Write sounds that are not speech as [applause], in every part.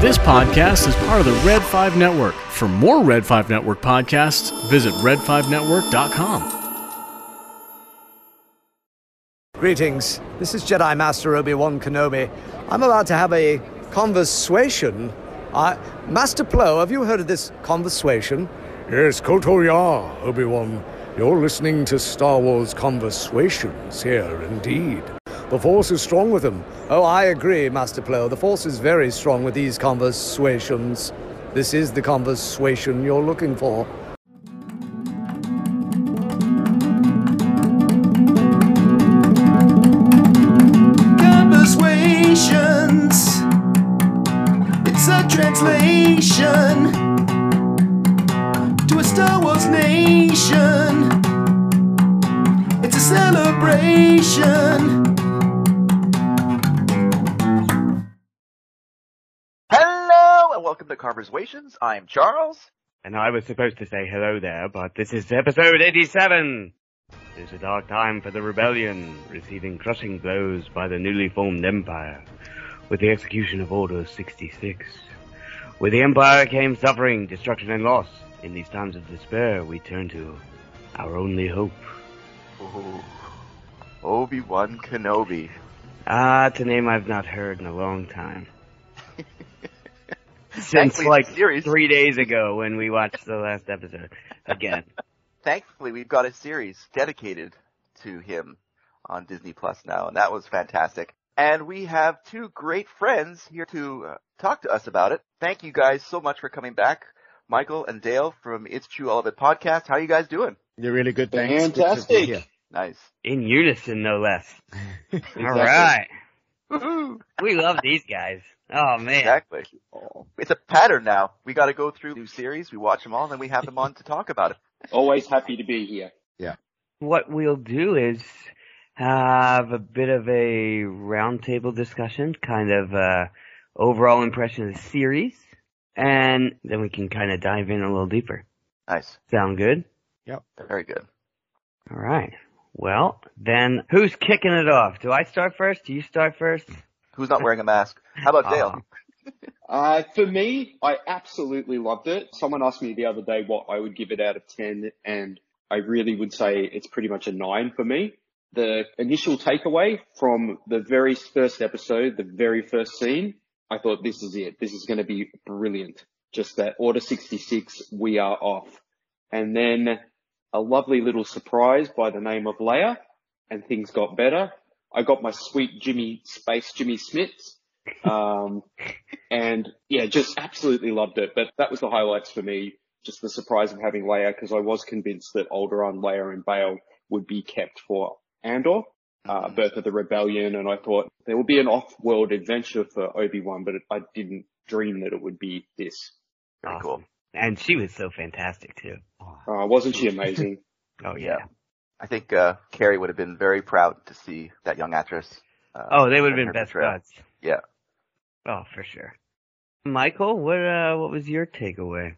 This podcast is part of the Red 5 Network. For more Red 5 Network podcasts, visit red5network.com. Greetings. This is Jedi Master Obi-Wan Kenobi. I'm about to have a conversation. I, Master Plo, have you heard of this conversation? Yes, Koto Ya, Obi-Wan. You're listening to Star Wars Conversations here, indeed. The Force is strong with them. Oh, I agree, Master Plo. The Force is very strong with these conversations. This is the conversation you're looking for. Conversations. I'm Charles. And I was supposed to say hello there, but this is episode 87! It is a dark time for the rebellion, receiving crushing blows by the newly formed Empire, with the execution of Order 66. With the Empire came suffering, destruction, and loss. In these times of despair, we turn to our only hope. Ooh. Obi-Wan Kenobi. Ah, it's a name I've not heard in a long time. [laughs] Since like series- three days ago when we watched the last episode. Again. [laughs] Thankfully, we've got a series dedicated to him on Disney Plus now, and that was fantastic. And we have two great friends here to uh, talk to us about it. Thank you guys so much for coming back. Michael and Dale from It's True All of It podcast. How are you guys doing? You're really good, thanks. Good to be Fantastic. here. Nice. In unison, no less. [laughs] Exactly. Alright. Woohoo! We love these guys. Oh man. Exactly. It's a pattern now. We got to go through new series. We watch them all, and then we have them on to talk about it. Always happy to be here. Yeah. What we'll do is have a bit of a roundtable discussion, kind of uh overall impression of the series, and then we can kind of dive in a little deeper. Nice. Sound good? Yep. Very good. All right. Well, then who's kicking it off? Do I start first? Do you start first? Who's not wearing a mask? How about Dale? [laughs] Uh, for me, I absolutely loved it. Someone asked me the other day what I would give it out of 10 and I really would say it's pretty much a 9 for me. The initial takeaway from the very first episode, the very first scene, I thought this is it. This is going to be brilliant. Just that Order 66, we are off. And then a lovely little surprise by the name of Leia and things got better. I got my sweet Jimmy, Space Jimmy Smits. Um, [laughs] and yeah, just absolutely loved it. But that was the highlights for me. Just the surprise of having Leia because I was convinced that Alderaan, Leia and Bale would be kept for Andor, uh, Birth of the Rebellion. And I thought there would be an off-world adventure for Obi-Wan, but it, I didn't dream that it would be this. Awesome. cool. And she was so fantastic too. Uh, wasn't she amazing? [laughs] Oh yeah. I think uh, Carrie would have been very proud to see that young actress. Uh, Oh, they would have been best portrayal. buds. Yeah. Oh, for sure. Michael, what uh, what was your takeaway?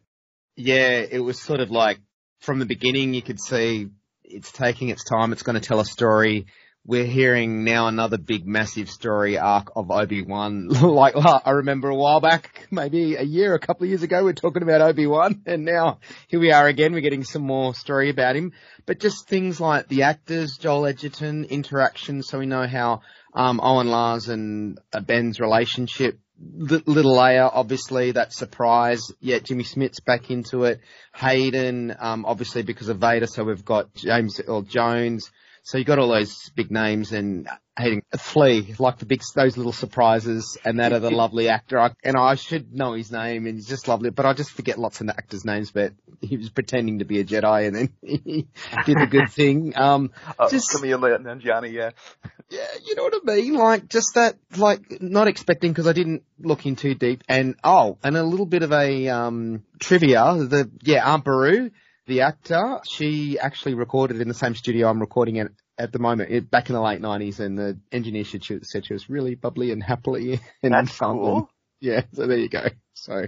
Yeah, it was sort of like from the beginning you could see it's taking its time. It's going to tell a story. We're hearing now another big massive story arc of Obi-Wan. [laughs] like I remember a while back, maybe a year, a couple of years ago, we are talking about Obi-Wan [laughs] and now here we are again. We're getting some more story about him, but just things like the actors, Joel Edgerton, interaction. So we know how, um, Owen Lars and uh, Ben's relationship Li- Little Leia, obviously, that surprise. Yeah, Jimmy Smits' back into it. Hayden, um, obviously because of Vader, so we've got James Earl Jones. So you got all those big names and Hayden Flea, like the big, those little surprises and that other [laughs] lovely actor. I, and I should know his name and he's just lovely, but I just forget lots of the actors' names, but he was pretending to be a Jedi and then [laughs] he did the good thing. Um, Oh, Just- Kumail Nanjiani, yeah. [laughs] yeah, you know what I mean? Like, just that, like, not expecting because I didn't look in too deep. And, oh, and a little bit of a, um, trivia. The, yeah, Aunt Beru, the actor, she actually recorded in the same studio I'm recording at, at the moment, it, back in the late 90s, and the engineer said she, said she was really bubbly and happily [laughs] and That's fun. cool. Yeah, so there you go. So,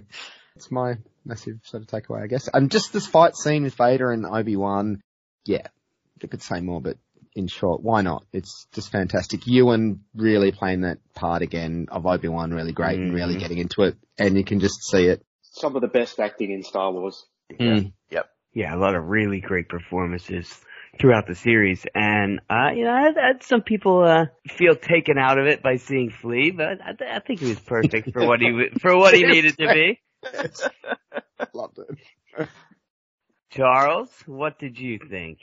it's my massive sort of takeaway, I guess. And just this fight scene with Vader and Obi-Wan, yeah, I could say more, but in short. Why not? It's just fantastic. Ewan really playing that part again of Obi-Wan really great and really Mhm. getting into it and you can just see it. Some of the best acting in Star Wars. Mm. Yeah, a lot of really great performances throughout the series, and uh, you know, I, I, some people uh, feel taken out of it by seeing Flea, but I, th- I think he was perfect for what he [laughs] for what he needed to be. [laughs] Loved it. Charles, what did you think?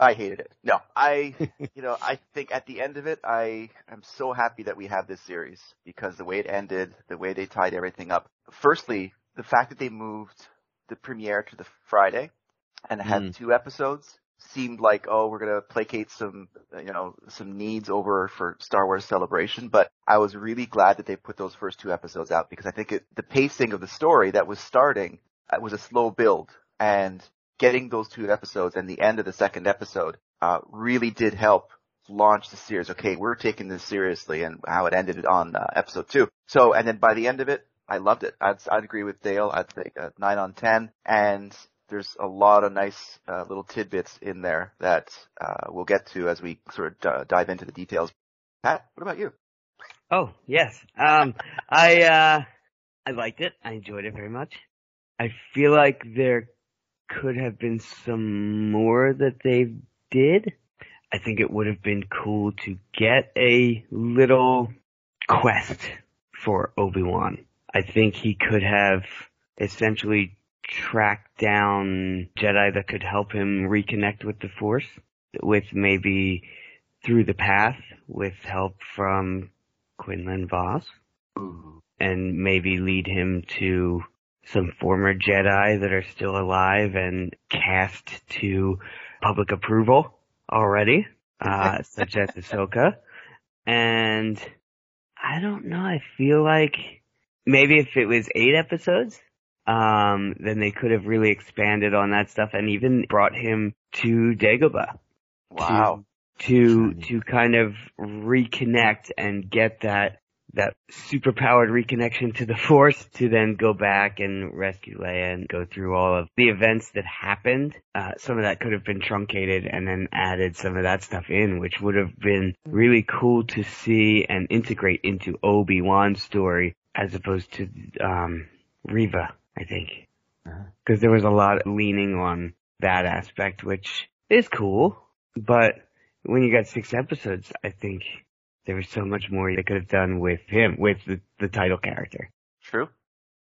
I hated it. No, I, you know, I think at the end of it, I am so happy that we have this series because the way it ended, the way they tied everything up. Firstly, the fact that they moved the premiere to the Friday and had Mm. two episodes seemed like, oh, we're gonna placate some, you know, some needs over for Star Wars Celebration. But I was really glad that they put those first two episodes out because I think it, the pacing of the story that was starting uh, was a slow build and getting those two episodes and the end of the second episode uh, really did help launch the series. Okay, we're taking this seriously, and how it ended on uh, episode two. So, and then by the end of it, I loved it. I'd, I'd agree with Dale. I'd say uh, nine on ten, and there's a lot of nice uh, little tidbits in there that uh, we'll get to as we sort of d- dive into the details. Pat, what about you? Oh, yes. Um, I, uh, I liked it. I enjoyed it very much. I feel like there could have been some more that they did. I think it would have been cool to get a little quest for Obi-Wan. I think he could have essentially tracked down Jedi that could help him reconnect with the Force with maybe through the path with help from Quinlan Vos and maybe lead him to some former Jedi that are still alive and cast to public approval already, uh, such as Ahsoka. And I don't know, I feel like maybe if it was eight episodes, um, then they could have really expanded on that stuff and even brought him to Dagobah Wow. to to kind of reconnect and get that that superpowered reconnection to the [laughs] force to then go back and rescue Leia and go through all of the events that happened. Uh, some of that could have been truncated and then added some of that stuff in, which would have been really cool to see and integrate into Obi-Wan's story as opposed to, um, Reva, I think. Cause there was a lot leaning on that aspect, which is cool, but when you got six episodes, I think there was so much more they could have done with him, with the, the title character. True.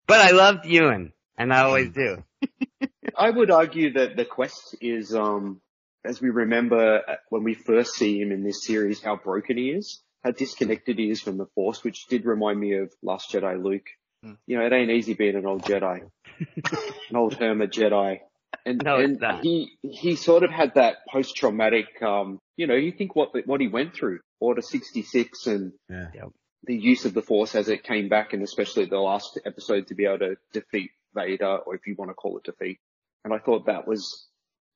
But I loved Ewan, and I always do. [laughs] I would argue that the quest is, um, as we remember uh, when we first see him in this series, how broken he is, how disconnected he is from the Force, which did remind me of Last Jedi Luke. Hmm. You know, it ain't easy being an old Jedi, [laughs] an old hermit Jedi. And, No, and not. he, he sort of had that post-traumatic, um, you know, you think what, what he went through, Order 66 and Yeah. The use of the Force as it came back and especially the last episode to be able to defeat Vader, or if you want to call it defeat. And I thought that was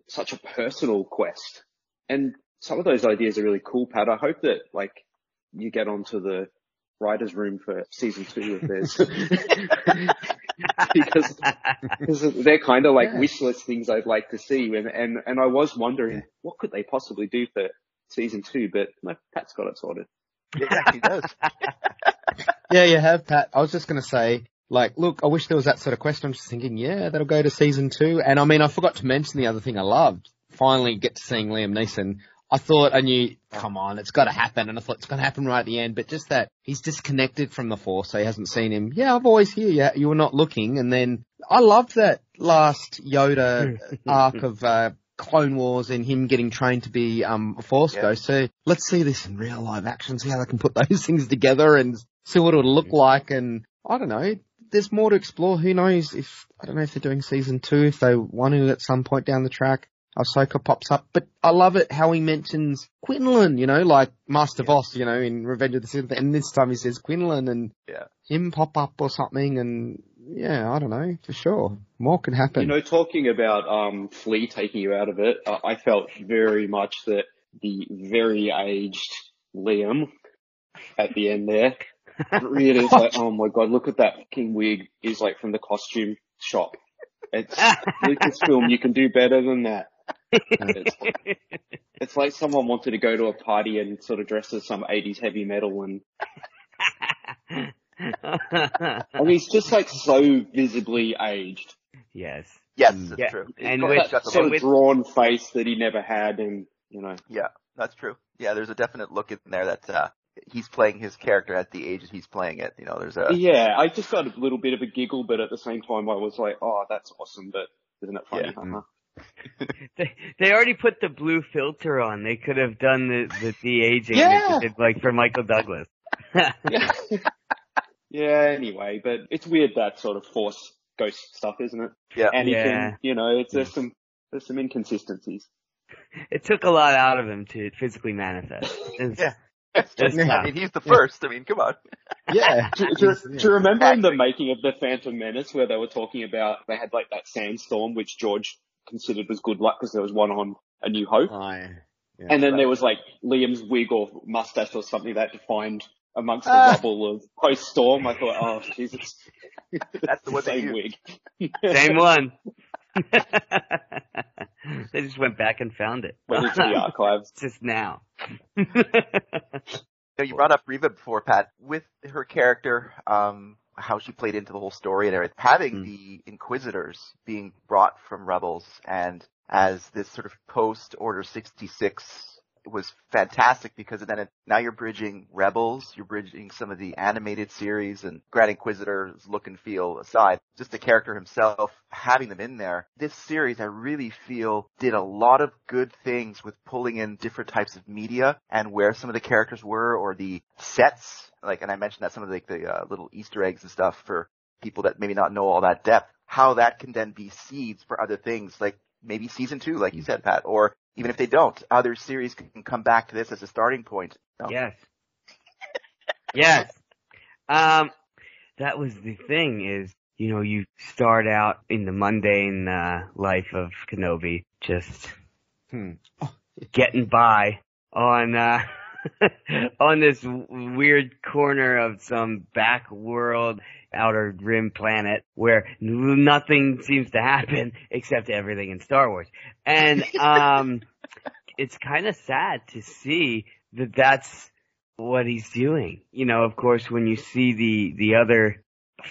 such a personal quest. And some of those ideas are really cool, Pat. I hope that like you get onto the writer's room for season two of this. [laughs] because, because they're kind of like Yeah. wish list things I'd like to see. And, and, and I was wondering what could they possibly do for season two, but no, Pat's got it sorted. Yeah, he does. [laughs] Yeah, you have, Pat. I was just going to say, like, look, I wish there was that sort of question. I'm just thinking, yeah, that'll go to season two. And I mean, I forgot to mention the other thing I loved. Finally get to seeing Liam Neeson. I thought I knew, come on, it's got to happen. And I thought it's going to happen right at the end. But just that he's disconnected from the force, so he hasn't seen him. Yeah, I've always here. Yeah, you were not looking. And then I loved that last Yoda [laughs] arc of, uh, Clone Wars and him getting trained to be um a Force Yeah. Ghost. So let's see this in real live action, see how they can put [laughs] those things together and see what it would look like. And I don't know, there's more to explore. Who knows if I don't know if they're doing season two, if they want to at some point down the track. Ahsoka pops up, but I love it how he mentions Quinlan, you know, like Master Vos, you know, in Revenge of the Sith, and this time he says Quinlan and Yeah. him pop up or something, and yeah, I don't know, for sure, more can happen. You know, talking about um, Flea taking you out of it, uh, I felt very much that the very aged Liam at the end there [laughs] really is like, oh my god, look at that fucking wig is like from the costume shop. It's [laughs] Lucasfilm, you can do better than that. It's, [laughs] it's like someone wanted to go to a party and sort of dress as some 80s heavy metal and, [laughs] [laughs] and he's just like so visibly aged. yes. Yes, Mm. that's Yeah, true. He's and got- with- he's got the Sort look. of drawn face that he never had and, you know. Yeah, that's true. Yeah, there's a definite look in there that uh, he's playing his character at the age that he's playing it. You know, there's a Yeah, I just got a little bit of a giggle, but at the same time I was like, oh, that's awesome, but isn't it funny? Yeah. Haha. [laughs] They, they already put the blue filter on. They could have done the, the de-aging Yeah. that they did, like for Michael Douglas. [laughs] yeah. yeah, anyway, but it's weird that sort of force ghost stuff, isn't it? yeah. And he Yeah. can, you know, it's, there's mm. some, there's some inconsistencies. It took a lot out of him to physically manifest. [laughs] It's- Yeah. it's I tough. mean, he's the first. I mean, come on. Yeah. Do, do, do you remember in the making of the Phantom Menace where they were talking about they had like that sandstorm which George considered was good luck because there was one on A New Hope, I, yeah. and then there was like Liam's wig or mustache or something that defined amongst the Ah. rubble of post storm. I thought, oh [laughs] Jesus, That's the same wig. [laughs] Same one. [laughs] they just went back and found it. Went into the archives. just now. You, you brought up Reva before, Pat, with her character, um, how she played into the whole story and everything. Having Mm. the Inquisitors being brought from Rebels and as this sort of post Order 66 was fantastic because then it, now you're bridging Rebels, you're bridging some of the animated series and Grand Inquisitor's look and feel aside, just the character himself, having them in there. This series I really feel did a lot of good things with pulling in different types of media and where some of the characters were or the sets, like, and I mentioned that some of the, the uh, little Easter eggs and stuff for people that maybe not know all that depth, how that can then be seeds for other things like maybe season two, like you said, Pat, or even if they don't, other series can come back to this as a starting point. No? Yes. yes. Um, that was the thing is, you know, you start out in the mundane, uh, life of Kenobi, just Hmm. getting by on, uh, [laughs] on this w- weird corner of some back world outer rim planet where nothing seems to happen [laughs] except everything in Star Wars. And, [laughs] um, it's kind of sad to see that that's what he's doing. You know, of course, when you see the, the other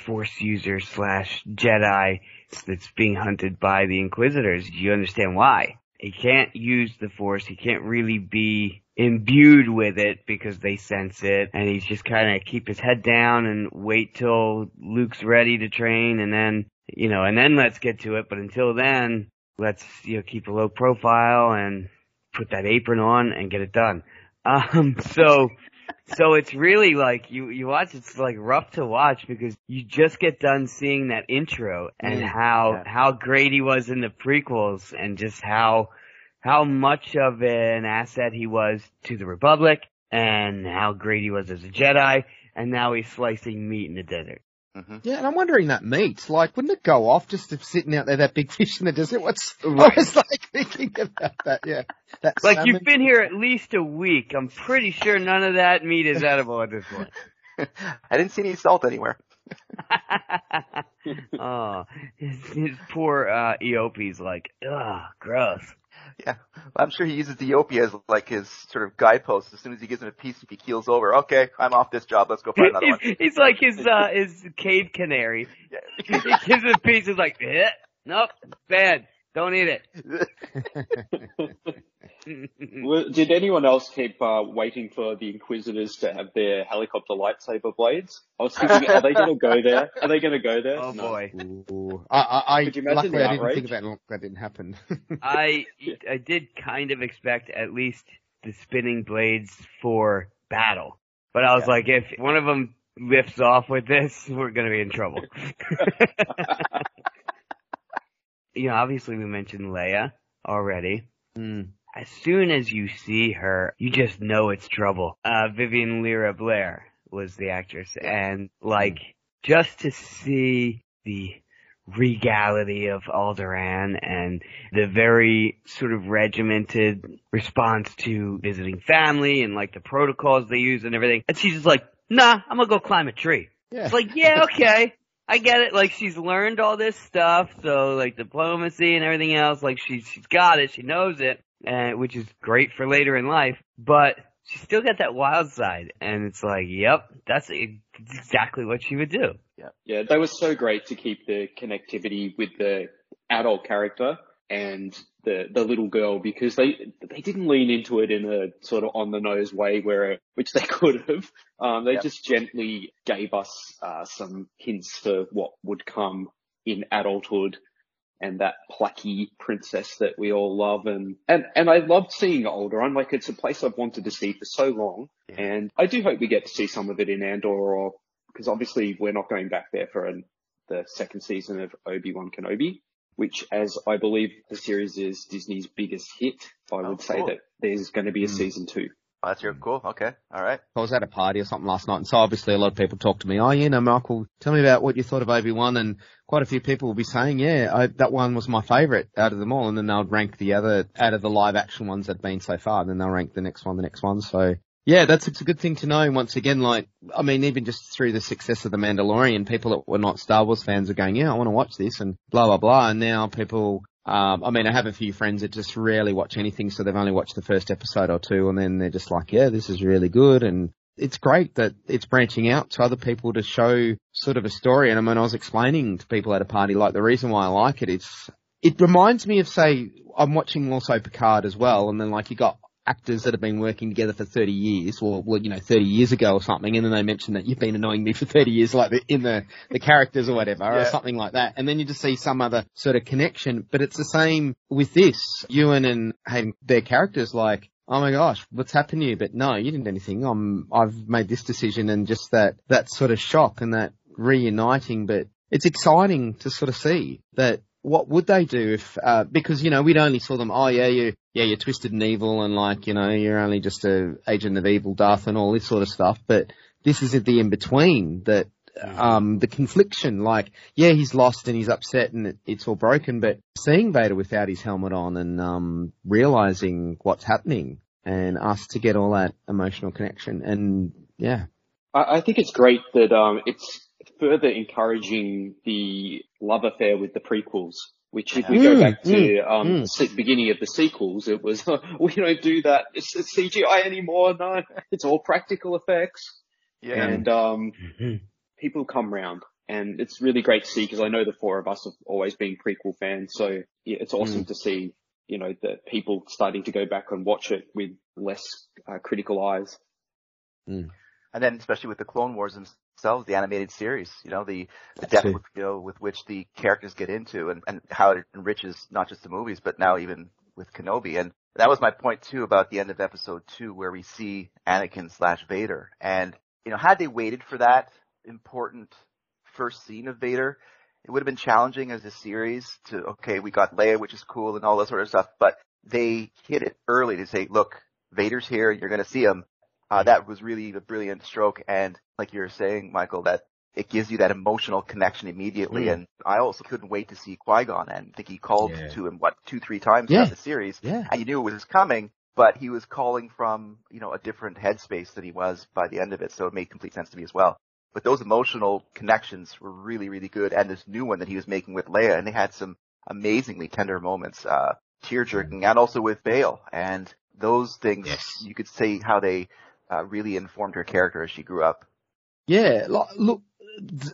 force user slash Jedi that's being hunted by the Inquisitors, you understand why. He can't use the force. He can't really be imbued with it because they sense it and he's just kind of keep his head down and wait till Luke's ready to train and then, you know, and then let's get to it. But until then, let's, you know, keep a low profile and put that apron on and get it done. [laughs] Um, so, so it's really like you, you watch, it's like rough to watch because you just get done seeing that intro and Mm, how, yeah. how great he was in the prequels and just how, how much of an asset he was to the Republic and how great he was as a Jedi and now he's slicing meat in the desert. hmm Yeah, and I'm wondering that meat, like, wouldn't it go off just if sitting out there, that big fish in the desert? What's, I was like thinking about that, yeah. That Like salmon. you've been here at least a week. I'm pretty sure none of that meat is edible at this point. [laughs] I didn't see any salt anywhere. [laughs] oh, his, his poor uh, Eopie's like, ugh, gross. [laughs] Yeah, well, I'm sure he uses the Eopie as like his sort of guidepost. As soon as he gives him a piece, if he keels over, okay, I'm off this job. Let's go find another one. he's, [laughs] he's like his uh, his cave canary. [laughs] he gives him a piece. He's like, eh, nope, bad. Don't eat it. [laughs] Well, Did anyone else keep uh, waiting for the Inquisitors to have their helicopter lightsaber blades? I was thinking, are they going to go there? Are they going to go there? [laughs] oh No. boy. Ooh. I, I, I Could you imagine luckily the I didn't think about it, that didn't happen. [laughs] I I did kind of expect at least the spinning blades for battle, but I was like, if one of them lifts off with this, we're gonna be in trouble. You know, obviously we mentioned Leia already. Hmm. As soon as you see her, you just know it's trouble. Uh, Vivian Lyra Blair was the actress, and like just to see the regality of Alderaan and the very sort of regimented response to visiting family and like the protocols they use and everything. And she's just like, nah, I'm gonna go climb a tree. Yeah. It's like, yeah, okay. [laughs] I get it. Like she's learned all this stuff, so like diplomacy and everything else. Like she's she's got it. She knows it, and which is great for later in life. But she still got that wild side, and it's like, yep, that's exactly what she would do. Yeah, yeah, they were so great to keep the connectivity with the adult character and the the little girl because they they didn't lean into it in a sort of on the nose way where which they [laughs] could have. Um, they Yep. just gently gave us uh, some hints for what would come in adulthood and that plucky princess that we all love and and and I loved seeing Alderaan. Like it's a place I've wanted to see for so long, Yeah. and I do hope we get to see some of it in Andor, or because obviously we're not going back there for an, the second season of Obi Wan Kenobi which as I believe the series is Disney's biggest hit, I Oh, would say cool. that there's going to be a Mm. season two. Oh, that's your cool. Okay. All right. I was at a party or something last night, and so obviously a lot of people talked to me. Oh, yeah, no, Michael, tell me about what you thought of Obi Wan, and quite a few people will be saying, yeah, I, that one was my favourite out of them all, and then they'll rank the other out of the live action ones that have been so far, and then they'll rank the next one, the next one. So yeah, that's it's a good thing to know. Once again, like I mean, even just through the success of the Mandalorian, people that were not Star Wars fans are going, yeah, I want to watch this, and blah blah blah, and now people. Um, I mean, I have a few friends that just rarely watch anything, so they've only watched the first episode or two, and then they're just like, yeah, this is really good, and it's great that it's branching out to other people to show sort of a story. And I mean, I was explaining to people at a party, like the reason why I like it, it's, it reminds me of say, I'm watching also Picard as well, and then like you got actors that have been working together for 30 years, or, well, you know, 30 years ago or something, and then they mention that you've been annoying me for 30 years, like the, in the, the characters or whatever, or something like that. And then you just see some other sort of connection, but it's the same with this. Ewan and Hayden, their characters like, oh my gosh, what's happened to you? But no, you didn't do anything. I'm, I've made this decision and just that, that sort of shock and that reuniting, but it's exciting to sort of see that what would they do if, uh, because, you know, we'd only saw them, oh yeah, you, yeah, you're twisted and evil and like, you know, you're only just a agent of evil, Darth and all this sort of stuff, but this is at the in-between that, um, the confliction, like, yeah, he's lost and he's upset and it, it's all broken, but seeing Vader without his helmet on and, um, realizing what's happening and us to get all that emotional connection and, yeah. I, I think it's great that um, it's further encouraging the love affair with the prequels. Which, if we go Mm, back to mm, um, mm. the beginning of the sequels, it was [laughs] we don't do that. It's, it's CGI anymore. No, it's all practical effects. Yeah. And um, people come round, and it's really great to see because I know the four of us have always been prequel fans. So yeah, it's awesome to see you know that people starting to go back and watch it with less uh, critical eyes. And then especially with the Clone Wars themselves, the animated series, you know, the, the depth with, you know, with which the characters get into and, and how it enriches not just the movies, but now even with Kenobi. And that was my point too about the end of episode two where we see Anakin slash Vader. And, you know, had they waited for that important first scene of Vader, it would have been challenging as a series to, okay, we got Leia, which is cool and all that sort of stuff, but they hit it early to say, look, Vader's here, you're gonna see him. Uh, that was really a brilliant stroke. And like you were saying, Michael, that it gives you that emotional connection immediately. Mm. And I also couldn't wait to see Qui-Gon and I think he called Yeah. to him, what, two, three times Yeah. throughout the series. Yeah. And you knew it was coming, but he was calling from, you know, a different headspace than he was by the end of it. So it made complete sense to me as well. But those emotional connections were really, really good. And this new one that he was making with Leia, and they had some amazingly tender moments, uh, tear jerking and also with Bale. And those things, Yes. you could say how they, uh, really informed her character as she grew up. Yeah, like, look,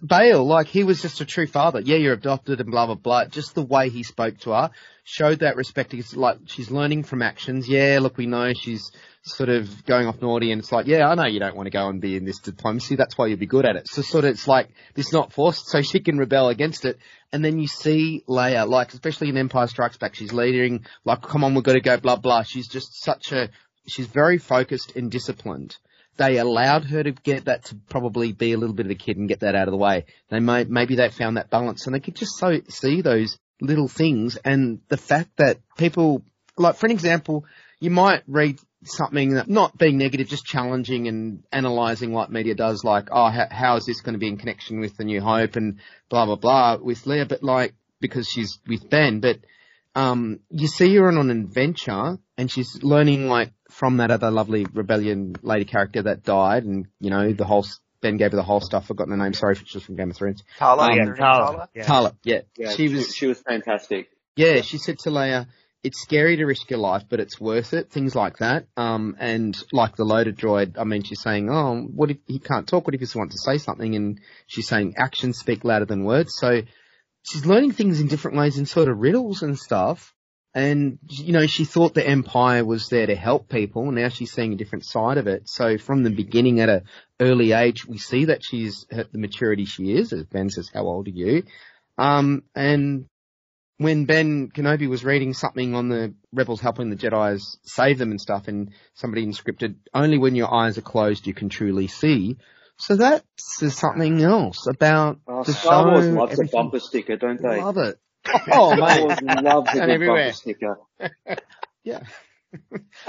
Bale, like he was just a true father. Yeah, you're adopted and blah blah blah. Just the way he spoke to her showed that respect. It's like she's learning from actions. Yeah, look, we know she's sort of going off naughty, and it's like, yeah, I know you don't want to go and be in this diplomacy. That's why you'll be good at it. So sort of, it's like this not forced, so she can rebel against it. And then you see Leia, like especially in Empire Strikes Back, she's leading, like, come on, we've got to go, blah blah. She's just such a, she's very focused and disciplined they allowed her to get that to probably be a little bit of a kid and get that out of the way. They may, maybe they found that balance and they could just so see those little things and the fact that people, like for an example, you might read something that not being negative, just challenging and analysing what media does, like, oh, how, how is this going to be in connection with the New Hope and blah blah blah with Leia, but like because she's with Ben, but um, you see her on an adventure and she's learning like from that other lovely rebellion lady character that died and, you know, the whole s- Ben gave her the whole stuff. I've forgotten the name. Sorry, she's from Game of Thrones. Tala, Um, is yeah, Tala. Tala? Yeah. Tala, yeah. Yeah, she was, she was fantastic. yeah, she said to Leia, it's scary to risk your life, but it's worth it. Things like that. Um, and like the Lola droid, I mean, she's saying, oh, what if he can't talk? What if he just wants to say something? And she's saying actions speak louder than words. So she's learning things in different ways in sort of riddles and stuff. And, you know, she thought the Empire was there to help people. Now she's seeing a different side of it. So from the beginning at a early age, we see that she's at the maturity she is, as Ben says, how old are you? Um, and when Ben Kenobi was reading something on the rebels helping the Jedi's save them and stuff, and somebody inscripted, only when your eyes are closed you can truly see. So that's something else about Oh, the Star show. Wars loves everything. a bumper sticker, don't they? Love it. [laughs] Oh Star man, Wars loves a And everywhere. bumper sticker. [laughs] yeah. [laughs]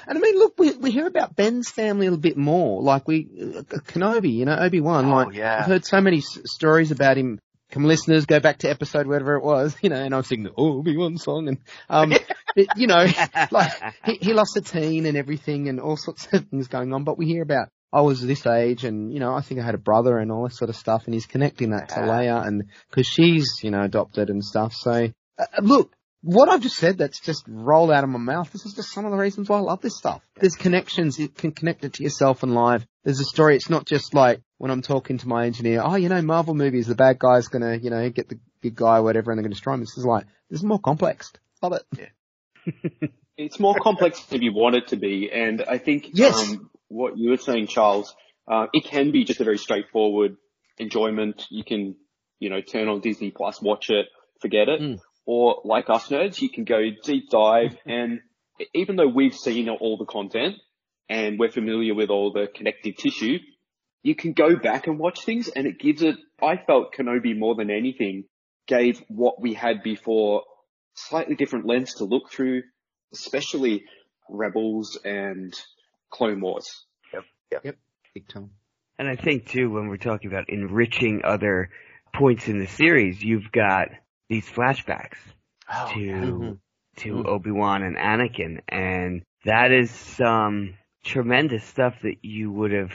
And I mean, look, we, we hear about Ben's family a little bit more. Like we, uh, Kenobi, you know, Obi Wan. Oh, like yeah. I've heard so many s- stories about him. Come listeners, go back to episode whatever it was, you know, and I'm singing the Obi Wan song, and um, but, you know, like he, he lost a teen and everything, and all sorts of things going on. But we hear about I was this age, and you know, I think I had a brother and all this sort of stuff, and he's connecting that to Leia, and because she's you know adopted and stuff. So uh, look, what I've just said that's just rolled out of my mouth. This is just some of the reasons why I love this stuff. There's connections. You can connect it to yourself and live. There's a story. It's not just like when I'm talking to my engineer, oh, you know, Marvel movies, the bad guy's gonna, you know, get the good guy or whatever and they're gonna destroy him. This is like, this is more complex. Love it. [laughs] It's more complex than you want it to be, and I think Yes. um, what you were saying, Charles, uh, it can be just a very straightforward enjoyment. You can, you know, turn on Disney Plus, watch it, forget it, Mm. or like us nerds, you can go deep dive. [laughs] and even though we've seen all the content and we're familiar with all the connective tissue, you can go back and watch things, and it gives it. I felt Kenobi more than anything gave what we had before slightly different lens to look through, especially Rebels and Clone Wars. Yep. Yep. Big time. And I think too, when we're talking about enriching other points in the series, you've got these flashbacks Oh, to yeah. Mhm. to Mhm. Obi Wan and Anakin, and that is some tremendous stuff that you would have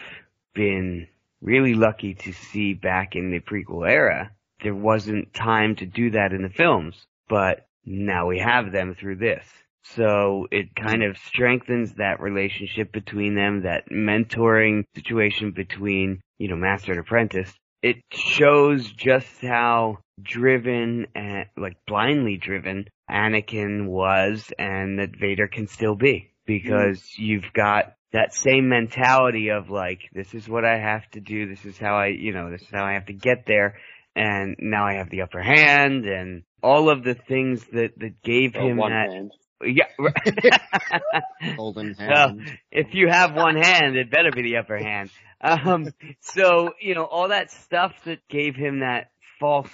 been really lucky to see back in the prequel era. There wasn't time to do that in the films, but now we have them through this. So it kind of strengthens that relationship between them, that mentoring situation between, you know, master and apprentice. It shows just how driven and like blindly driven Anakin was and that Vader can still be because mm-hmm. you've got that same mentality of like, this is what I have to do. This is how I, you know, this is how I have to get there. And now I have the upper hand and all of the things that, that gave him that. hand. Yeah. [laughs] Golden hand. if you have one hand, it better be the upper hand. Um, so, you know, all that stuff that gave him that false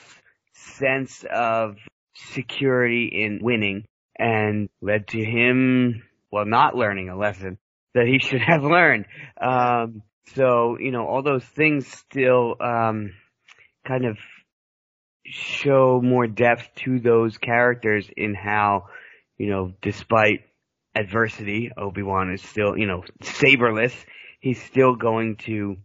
sense of security in winning and led to him, well, not learning a lesson that he should [laughs] have learned. Um, so, you know, all those things still, um, kind of show more depth to those characters in how, you know, despite adversity, Obi-Wan is still, you know, saberless. He's still going to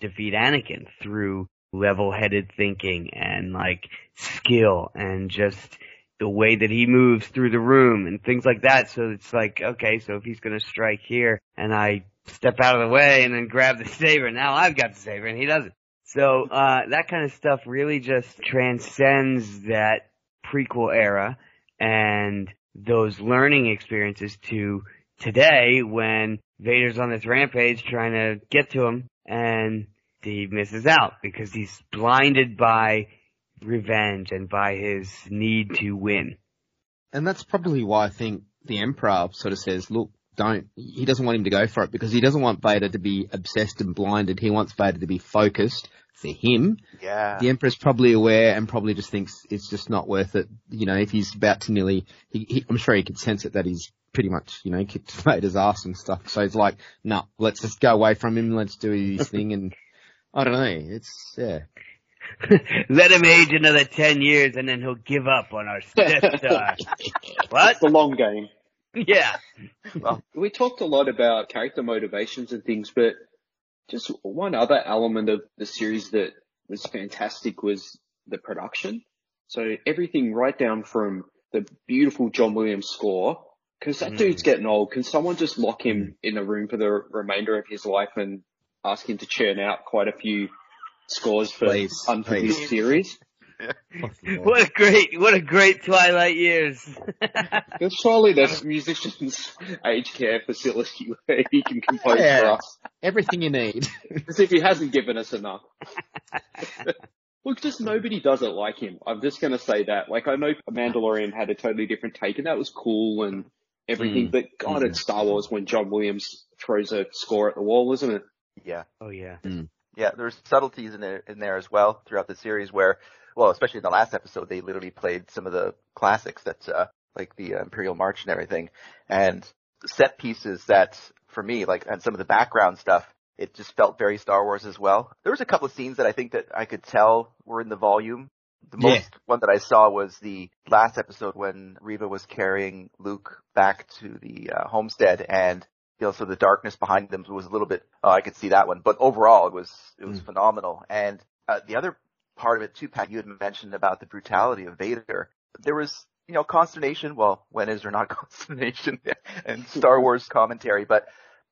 defeat Anakin through level-headed thinking and like skill and just the way that he moves through the room and things like that. So it's like, okay, so if he's going to strike here and I step out of the way and then grab the saber, now I've got the saber and he doesn't. So, uh, that kind of stuff really just transcends that prequel era and those learning experiences to today when Vader's on this rampage trying to get to him and he misses out because he's blinded by revenge and by his need to win. And that's probably why I think the Emperor sort of says, look, don't, he doesn't want him to go for it because he doesn't want Vader to be obsessed and blinded. He wants Vader to be focused for him. Yeah. The Emperor's probably aware and probably just thinks it's just not worth it. You know, if he's about to nearly, he, he, I'm sure he could sense it that he's pretty much, you know, kicked [laughs] Vader's ass and stuff. So it's like, no, let's just go away from him. Let's do his thing. And I don't know. It's, yeah. [laughs] Let him age another 10 years and then he'll give up on our Death Star. [laughs] what? It's the long game. Yeah. We talked a lot about character motivations and things, but just one other element of the series that was fantastic was the production. So everything right down from the beautiful John Williams score, because that Mm. dude's getting old. Can someone just lock him in a room for the remainder of his life and ask him to churn out quite a few scores for Please, unproduced please. series? What a great, what a great Twilight years. [laughs] There's surely there's musicians aged care facility where he can compose for us. Everything you need. As if he hasn't given us enough. [laughs] Look, just nobody does it like him. I'm just gonna say that. Like, I know Mandalorian had a totally different take and that was cool and everything, Mm. but God, it's Star Wars when John Williams throws a score at the wall, isn't it? Yeah. oh yeah. Yeah, there's subtleties in there in there as well throughout the series where, well, especially in the last episode, they literally played some of the classics that, uh, like the uh, Imperial March and everything, and set pieces that, for me, like, and some of the background stuff, it just felt very Star Wars as well. There was a couple of scenes that I think that I could tell were in the volume. The Yeah. most one that I saw was the last episode when Reva was carrying Luke back to the uh, homestead and you know, so the darkness behind them was a little bit, oh, I could see that one. But overall, it was, it was phenomenal. And, uh, the other part of it too, Pat, you had mentioned about the brutality of Vader. There was, you know, consternation. Well, when is there not [laughs] consternation in Star Wars commentary, but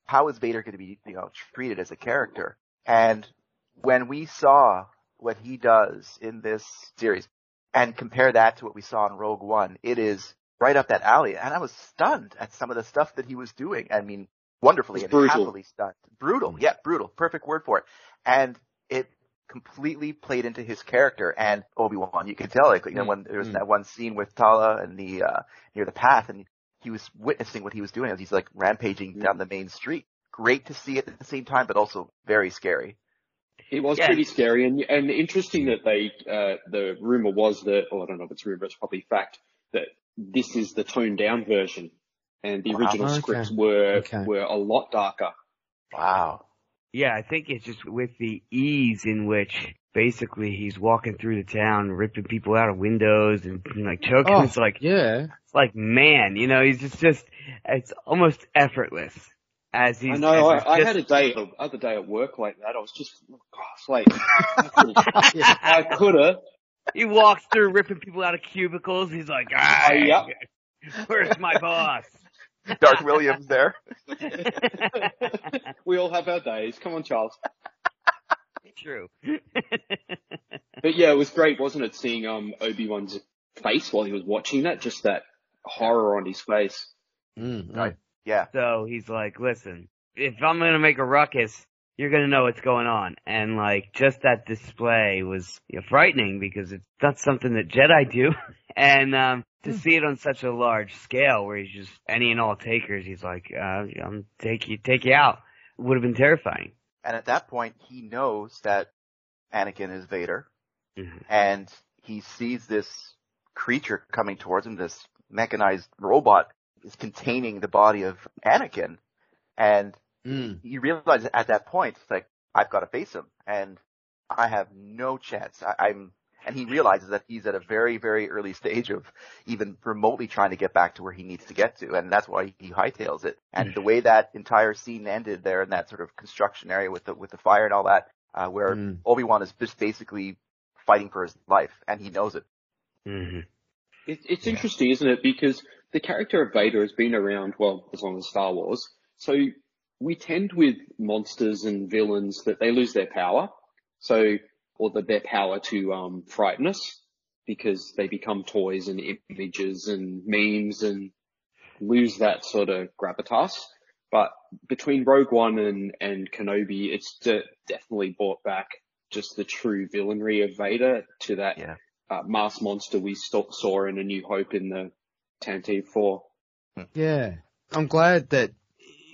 how is Vader going to be, you know, treated as a character? And when we saw what he does in this series and compare that to what we saw in Rogue One, it is right up that alley. And I was stunned at some of the stuff that he was doing. I mean, wonderfully and brutal. happily stunned. Brutal. Mm. Yeah, brutal. Perfect word for it. And it completely played into his character and Obi-Wan. You could tell, like, you know, Mm, when there was mm. that one scene with Tala and the, uh, near the path and he was witnessing what he was doing as he's like rampaging Mm. down the main street. Great to see at the same time, but also very scary. It was Yeah. pretty scary and, and interesting that they, uh, the rumor was that, oh, I don't know if it's rumor, it's probably fact, that this is the toned down version and the Wow. original Okay. scripts were, Okay. were a lot darker. Wow. Yeah, I think it's just with the ease in which basically he's walking through the town, ripping people out of windows and like choking. Oh, It's like, yeah. it's like man, you know, he's just, just, it's almost effortless as he's. I know, as he's I, I had a day, the other day at work like that. I was just, gosh, like, [laughs] I could have. He walks through ripping people out of cubicles. He's like, ah, yep. [laughs] where's my boss? [laughs] Dark Williams there. [laughs] we all have our days. Come on, Charles. True. [laughs] But yeah, it was great, wasn't it? Seeing um Obi Wan's face while he was watching that, just that horror on his face. Mm, Right. Yeah. So he's like, listen, if I'm gonna make a ruckus, you're gonna know what's going on. And like, just that display was you know, frightening because it's not something that Jedi do. [laughs] and, um, to see it on such a large scale where he's just any and all takers, he's like, uh, I'm take you, take you out would have been terrifying. And at that point, he knows that Anakin is Vader, Mhm. and he sees this creature coming towards him, this mechanized robot is containing the body of Anakin, and Mm. he realizes at that point, it's like, I've got to face him, and I have no chance. I, I'm, and he realizes that he's at a very, very early [laughs] stage of even remotely trying to get back to where he needs to get to, and that's why he hightails it. And the way that entire scene ended there in that sort of construction area with the with the fire and all that, uh, where Mm. Obi Wan is just basically fighting for his life, and he knows it. hmm It, it's interesting, isn't it? Because the character of Vader has been around, well, as long as Star Wars. So we tend with monsters and villains that they lose their power. So, or that their power to, um, frighten us because they become toys and images and memes and lose that sort of gravitas. But between Rogue One and, and Kenobi, it's de- definitely brought back just the true villainry of Vader to that Yeah. uh, mass monster we st- saw in A New Hope in the Tantive 4. Yeah. I'm glad that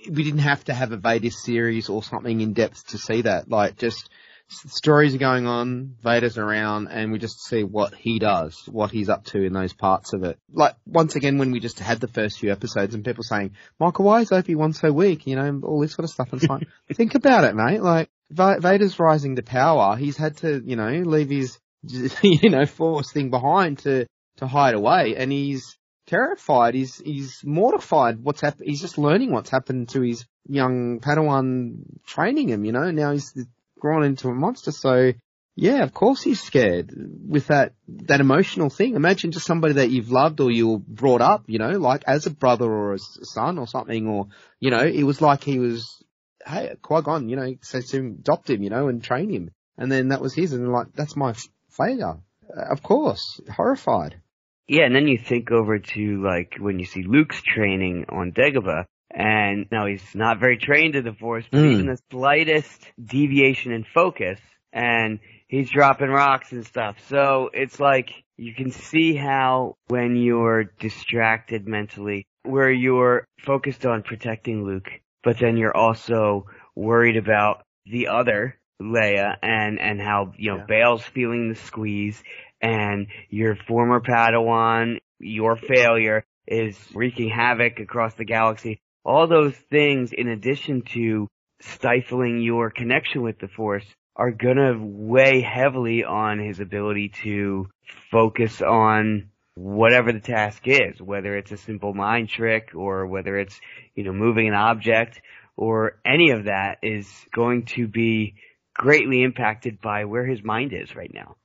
we didn't have to have a Vader series or something in depth to see that. Like just stories are going on, Vader's around, and we just see what he does, what he's up to in those parts of it. Like once again, when we just had the first few episodes and people saying, Michael, why is Obi-Wan so weak? You know, all this sort of stuff. And it's like, [laughs] think about it, mate. Like Va- Vader's rising to power. He's had to, you know, leave his, [laughs] you know, force thing behind to, to hide away and he's terrified. He's he's mortified. What's happened? He's just learning what's happened to his young Padawan, training him. You know, now he's grown into a monster. So yeah, of course he's scared with that that emotional thing. Imagine just somebody that you've loved or you were brought up, you know, like as a brother or a son or something, or you know, it was like he was, hey, Qui Gon, you know, says to him, adopt him, you know, and train him, and then that was his, and like that's my failure. Uh, of course, horrified. Yeah, and then you think over to like when you see Luke's training on Dagobah, and now he's not very trained in the Force, but Mm. even the slightest deviation in focus, and he's dropping rocks and stuff. So it's like you can see how when you're distracted mentally, where you're focused on protecting Luke, but then you're also worried about the other Leia and and how you know Yeah. Bail's feeling the squeeze and your former Padawan, your failure is wreaking havoc across the galaxy. All those things, in addition to stifling your connection with the Force, are gonna weigh heavily on his ability to focus on whatever the task is, whether it's a simple mind trick or whether it's, you know, moving an object or any of that is going to be greatly impacted by where his mind is right now.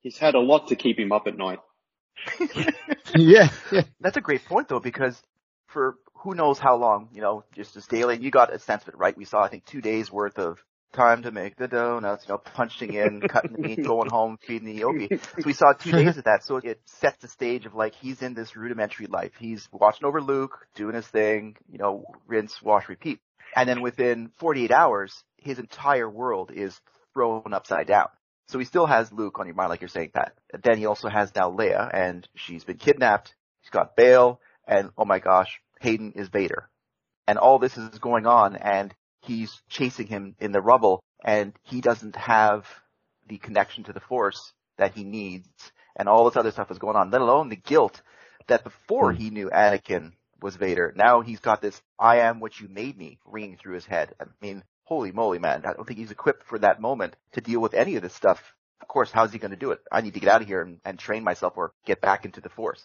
He's had a lot to keep him up at night. [laughs] yeah, yeah. That's a great point though, because for who knows how long, you know, just as daily, you got a sense of it, right? We saw, I think, two days worth of time to make the donuts, you know, punching in, cutting the meat, [laughs] going home, feeding the yogi. So we saw two days of that. So it sets the stage of like, he's in this rudimentary life. He's watching over Luke, doing his thing, you know, rinse, wash, repeat. And then within 48 hours, his entire world is thrown upside down. So he still has Luke on your mind, like you're saying, Pat. Then he also has now Leia, and she's been kidnapped. He's got Bail, and oh my gosh, Hayden is Vader. And all this is going on, and he's chasing him in the rubble, and he doesn't have the connection to the Force that he needs, and all this other stuff is going on, let alone the guilt that before hmm. he knew Anakin was Vader, now he's got this, I am what you made me, ringing through his head. I mean, holy moly, man. I don't think he's equipped for that moment to deal with any of this stuff. Of course, how's he going to do it? I need to get out of here and, and train myself or get back into the Force.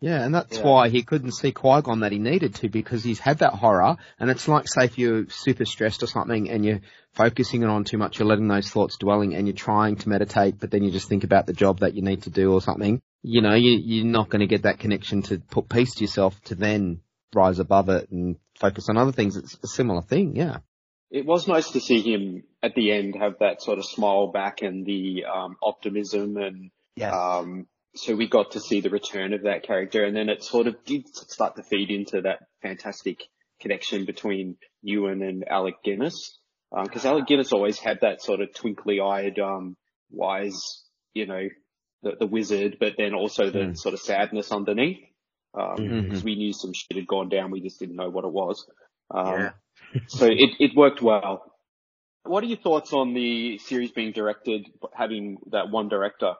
Yeah, and that's Yeah. why he couldn't see Qui-Gon that he needed to because he's had that horror and it's like say if you're super stressed or something and you're focusing it on too much, you're letting those thoughts dwelling and you're trying to meditate but then you just think about the job that you need to do or something. You know, you, you're not going to get that connection to put peace to yourself to then rise above it and focus on other things. It's a similar thing, yeah. It was nice to see him at the end have that sort of smile back and the um, optimism and Yes. um, so we got to see the return of that character and then it sort of did start to feed into that fantastic connection between Ewan and Alec Guinness. Um, cause Alec Guinness always had that sort of twinkly eyed, um, wise, you know, the, the wizard, but then also the Mm. sort of sadness underneath. Um, Mhm. 'cause we knew some shit had gone down. We just didn't know what it was. Um, Yeah. [laughs] so it, it worked well. What are your thoughts on the series being directed, having that one director?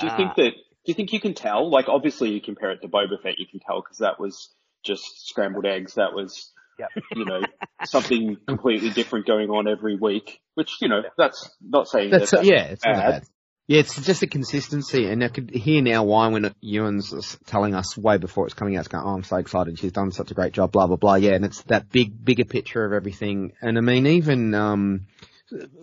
Do you Ah. think that, do you think you can tell? Like obviously you compare it to Boba Fett, you can tell because that was just scrambled eggs. That was, Yep. you know, something completely different going on every week, which, you know, that's not saying That's, that that's yeah, it's not bad. Yeah, it's just a consistency, and I could hear now why when Ewan's telling us way before it's coming out, it's going, "Oh, I'm so excited! She's done such a great job." Blah blah blah. Yeah, and it's that big, bigger picture of everything. And I mean, even um,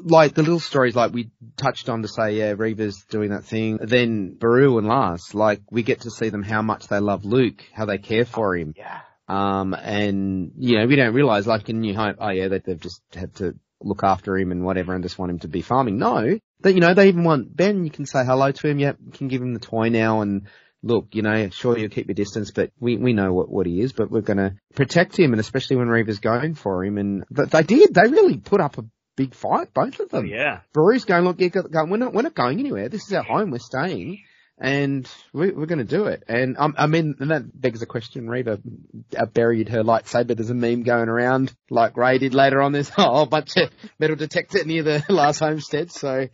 like the little stories, like we touched on to say, yeah, Reva's doing that thing. Then Beru and Lars, like we get to see them how much they love Luke, how they care for him. Yeah. Um, and, you know, we don't realize, like in New Hope, oh yeah, that they've just had to look after him and whatever and just want him to be farming. No, that, you know, they even want Ben, you can say hello to him. Yep, you can give him the toy now and look, you know, sure you'll keep your distance, but we, we know what, what he is, but we're gonna protect him and especially when Reva's going for him. And th- they did, they really put up a big fight, both of Oh them. yeah. Beru's going, look, going, we're not, we're not going anywhere. This is our home. We're staying. And we, we're going to do it. And um, I mean, and that begs the question. Reva uh, buried her lightsaber. There's a meme going around, like Rey did later on. There's [laughs] a whole bunch of metal detector near the [laughs] last homestead. So,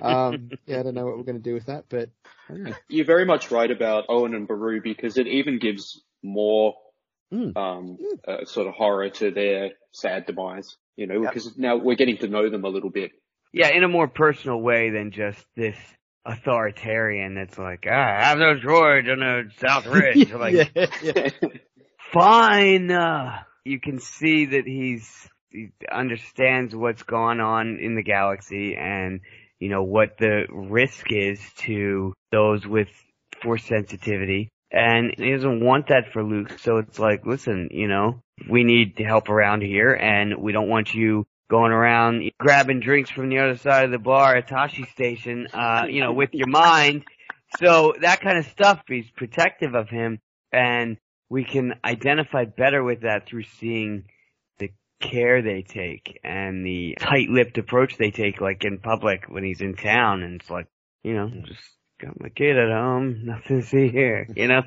um, yeah, I don't know what we're going to do with that, but yeah. You're very much right about Owen and Beru because it even gives more Mm. um, uh, sort of horror to their sad demise. You know, Yep. because now we're getting to know them a little bit. Yeah, in a more personal way than just this authoritarian that's like, ah, have those droids on the South [laughs] Ridge. Like, yeah, yeah. fine. Uh, you can see that he's he understands what's going on in the galaxy and you know what the risk is to those with force sensitivity. And he doesn't want that for Luke, so it's like, listen, you know, we need to help around here, and we don't want you going around grabbing drinks from the other side of the bar at Tosche Station, uh, you know, with your mind. So that kind of stuff, is protective of him, and we can identify better with that through seeing the care they take and the tight-lipped approach they take, like in public when he's in town, and it's like, you know, just got my kid at home, [laughs] nothing to see here, you know?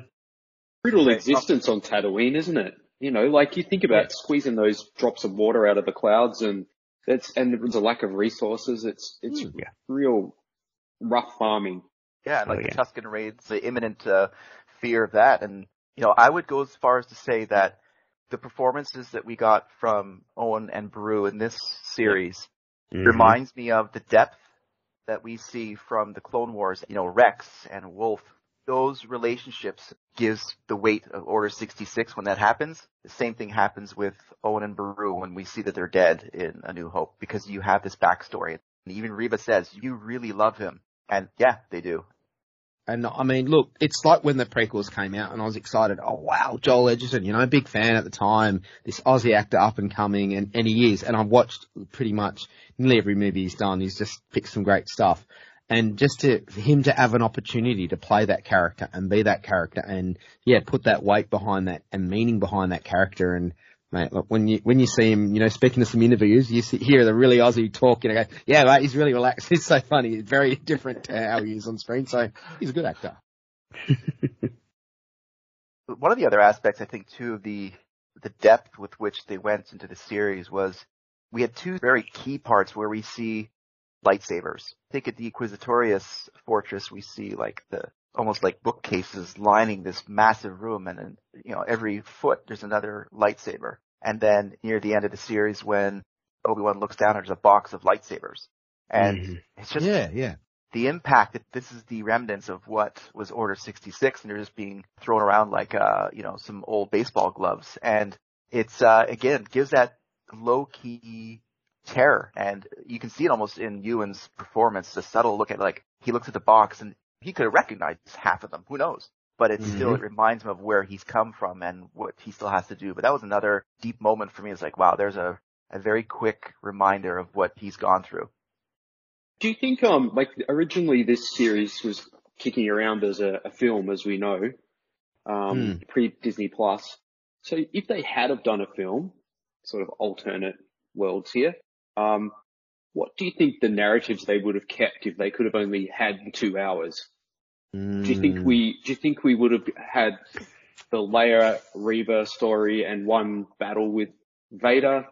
Brutal existence on Tatooine, isn't it? You know, like you think about squeezing those drops of water out of the clouds and it's, and there's a lack of resources. It's, it's Mm, yeah. real rough farming. Yeah, and like Oh, the. Tusken raids, the imminent uh, fear of that, and you know, I would go as far as to say that the performances that we got from Owen and Beru in this series Mhm. reminds me of the depth that we see from the Clone Wars. You know, Rex and Wolffe. Those relationships gives the weight of Order 66 when that happens. The same thing happens with Owen and Beru when we see that they're dead in A New Hope because you have this backstory. And even Reva says, you really love him. And yeah, they do. And I mean, look, it's like when the prequels came out and I was excited. Oh wow, Joel Edgerton, you know, big fan at the time. This Aussie actor up and coming and, and he is. And I've watched pretty much nearly every movie he's done. He's just picked some great stuff. And just to, for him to have an opportunity to play that character and be that character and yeah, put that weight behind that and meaning behind that character and Mate, look, when you when you see him, you know, speaking to some interviews, you see, hear the really Aussie talk, you know, go, yeah, mate, he's really relaxed. [laughs] He's so funny. He's very different to how he is on screen. So he's a good actor. [laughs] one of the other aspects I think too of the the depth with which they went into the series was we had two very key parts where we see lightsabers. I think at the Inquisitorius fortress we see like the almost like bookcases lining this massive room and, and you know every foot there's another lightsaber. And then near the end of the series when Obi-Wan looks down there's a box of lightsabers. And Mhm. it's just yeah, yeah. the impact that this is the remnants of what was Order 66 and they're just being thrown around like, uh, you know, some old baseball gloves. And it's, uh, again, gives that low key terror. And you can see it almost in Ewan's performance, the subtle look at like, he looks at the box and he could have recognized half of them. Who knows? But it's still, it reminds him of where he's come from and what he still has to do. But that was another deep moment for me. It's like, wow, there's a, a very quick reminder of what he's gone through. Do you think, um, like originally this series was kicking around as a, a film, as we know, um, pre Disney Plus. So if they had have done a film, sort of alternate worlds here, um, what do you think the narratives they would have kept if they could have only had two hours? Do you Hmm. think we, do you think we would have had the Leia Reva story and one battle with Vader?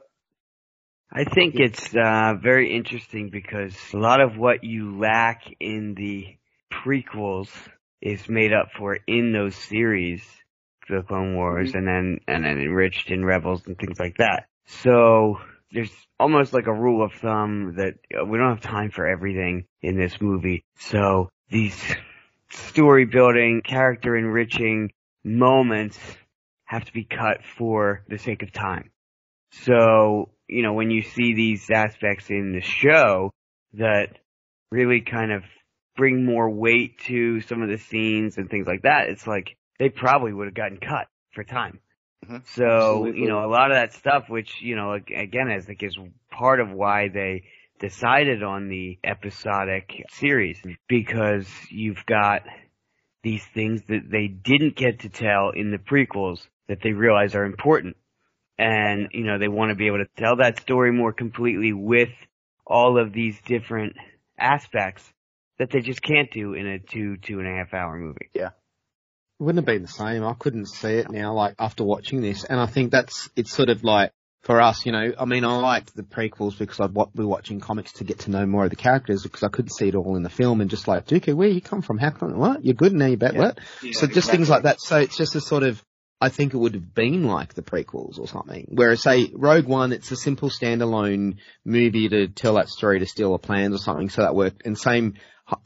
I think it's uh, very interesting because a lot of what you lack in the prequels is made up for in those series, the Clone Wars, and then and then enriched in Rebels and things like that. So there's almost like a rule of thumb that uh, we don't have time for everything in this movie. So these story building, character enriching moments have to be cut for the sake of time. So, you know, when you see these aspects in the show that really kind of bring more weight to some of the scenes and things like that, it's like they probably would have gotten cut for time. Mhm. So, Absolutely. you know, a lot of that stuff, which, you know, ag- again, I think is part of why they decided on the episodic series because you've got these things that they didn't get to tell in the prequels that they realize are important. And, you know, they want to be able to tell that story more completely with all of these different aspects that they just can't do in a two, two and a half hour movie. It wouldn't have been the same. I couldn't see it now, like after watching this. And I think that's, it's sort of like, for us, you know, I mean, I liked the prequels because I'd wa- be watching comics to get to know more of the characters because I couldn't see it all in the film and just like, Dooku, where you come from? How come? What? You're good now, you bet Yeah. what? so just things like that. So it's just a sort of, I think it would have been like the prequels or something. Whereas say Rogue One, it's a simple standalone movie to tell that story to steal the plans or something, so that worked. And same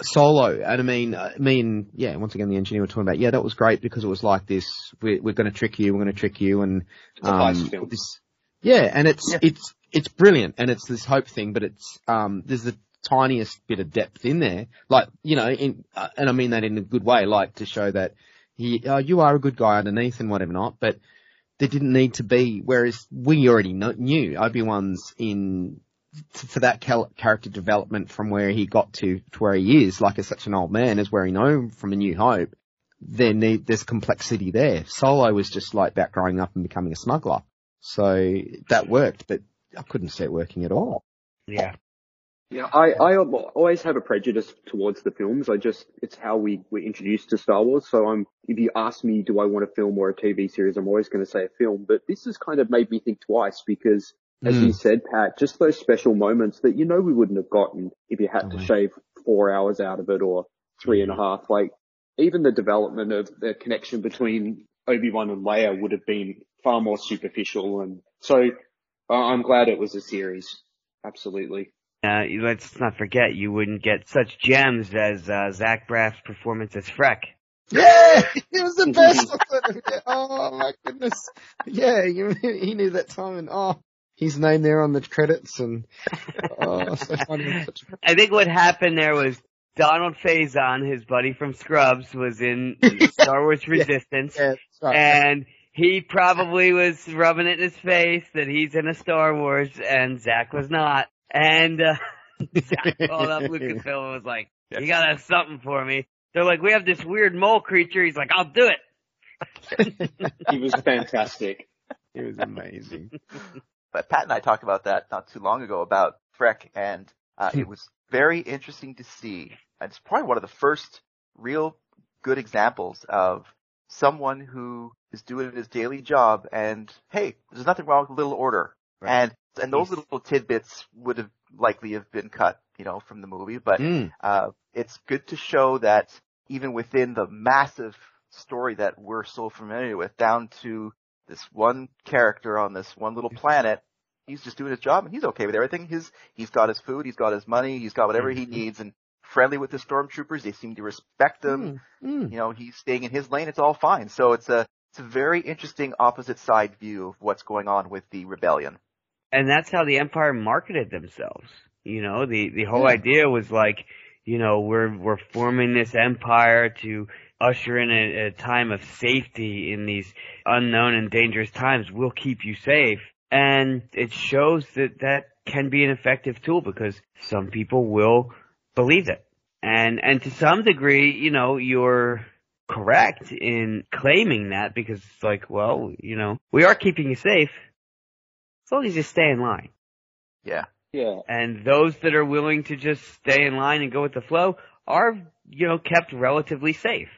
Solo, and I mean, uh, me and yeah, once again the engineer were talking about, yeah, that was great because it was like this. We're, we're going to trick you. We're going to trick you, and um, this, yeah, and it's Yeah. it's it's brilliant, and it's this hope thing, but it's um, there's the tiniest bit of depth in there, like you know, in uh, and I mean that in a good way, like to show that he, uh, you are a good guy underneath and whatever not, but there didn't need to be. Whereas we already kno- knew Obi Wan's in f- for that character development from where he got to to where he is, like as such an old man, as where he know from A New Hope. Then need there's complexity there. Solo was just like that growing up and becoming a smuggler, so that worked, but I couldn't see it working at all. Yeah. Yeah, I, I always have a prejudice towards the films. I just, it's how we were introduced to Star Wars. So I'm, if you ask me, do I want a film or a TV series, I'm always going to say a film. But this has kind of made me think twice because, as Mm. you said, Pat, just those special moments that you know we wouldn't have gotten if you had to Totally. shave four hours out of it or three and a half. Like, even the development of the connection between Obi-Wan and Leia would have been far more superficial. And so uh, I'm glad it was a series. Absolutely. Uh, let's not forget, you wouldn't get such gems as uh, Zach Braff's performance as Freck. Yeah, it was the [laughs] best. oh my goodness. Yeah, you, [laughs] he knew that time and oh, his name there on the credits and [laughs] oh, so funny. Such a- I think what happened there was Donald Faison, his buddy from Scrubs, was in [laughs] Star Wars Resistance, Yeah, that's right. and he probably was rubbing it in his face that he's in a Star Wars, and Zach was not. And uh, [laughs] Zach called up Lucasfilm and was like, "You gotta have something for me." They're like, "We have this weird mole creature." He's like, "I'll do it." He was fantastic. it was amazing. But Pat and I talked about that not too long ago about Freck, and uh, Hmm. it was very interesting to see. And it's probably one of the first real good examples of someone who is doing his daily job, and hey, there's nothing wrong with a little order. Right. And and those little tidbits would have likely have been cut, you know, from the movie, but Mm. uh, it's good to show that even within the massive story that we're so familiar with, down to this one character on this one little planet, he's just doing his job and he's okay with everything. His he's got his food, he's got his money, he's got whatever he needs, and friendly with the stormtroopers. They seem to respect him. Mm, mm. You know, he's staying in his lane. It's all fine. So it's a it's a very interesting opposite side view of what's going on with the rebellion. and that's how the Empire marketed themselves. You know, the the whole Yeah. idea was like, you know, we're we're forming this empire to usher in a, a time of safety in these unknown and dangerous times. We'll keep you safe, and it shows that that can be an effective tool because some people will believe it, and and to some degree, you know, you're correct in claiming that because it's like, well, you know, we are keeping you safe as long as you stay in line. Yeah. Yeah. And those that are willing to just stay in line and go with the flow are, you know, kept relatively safe.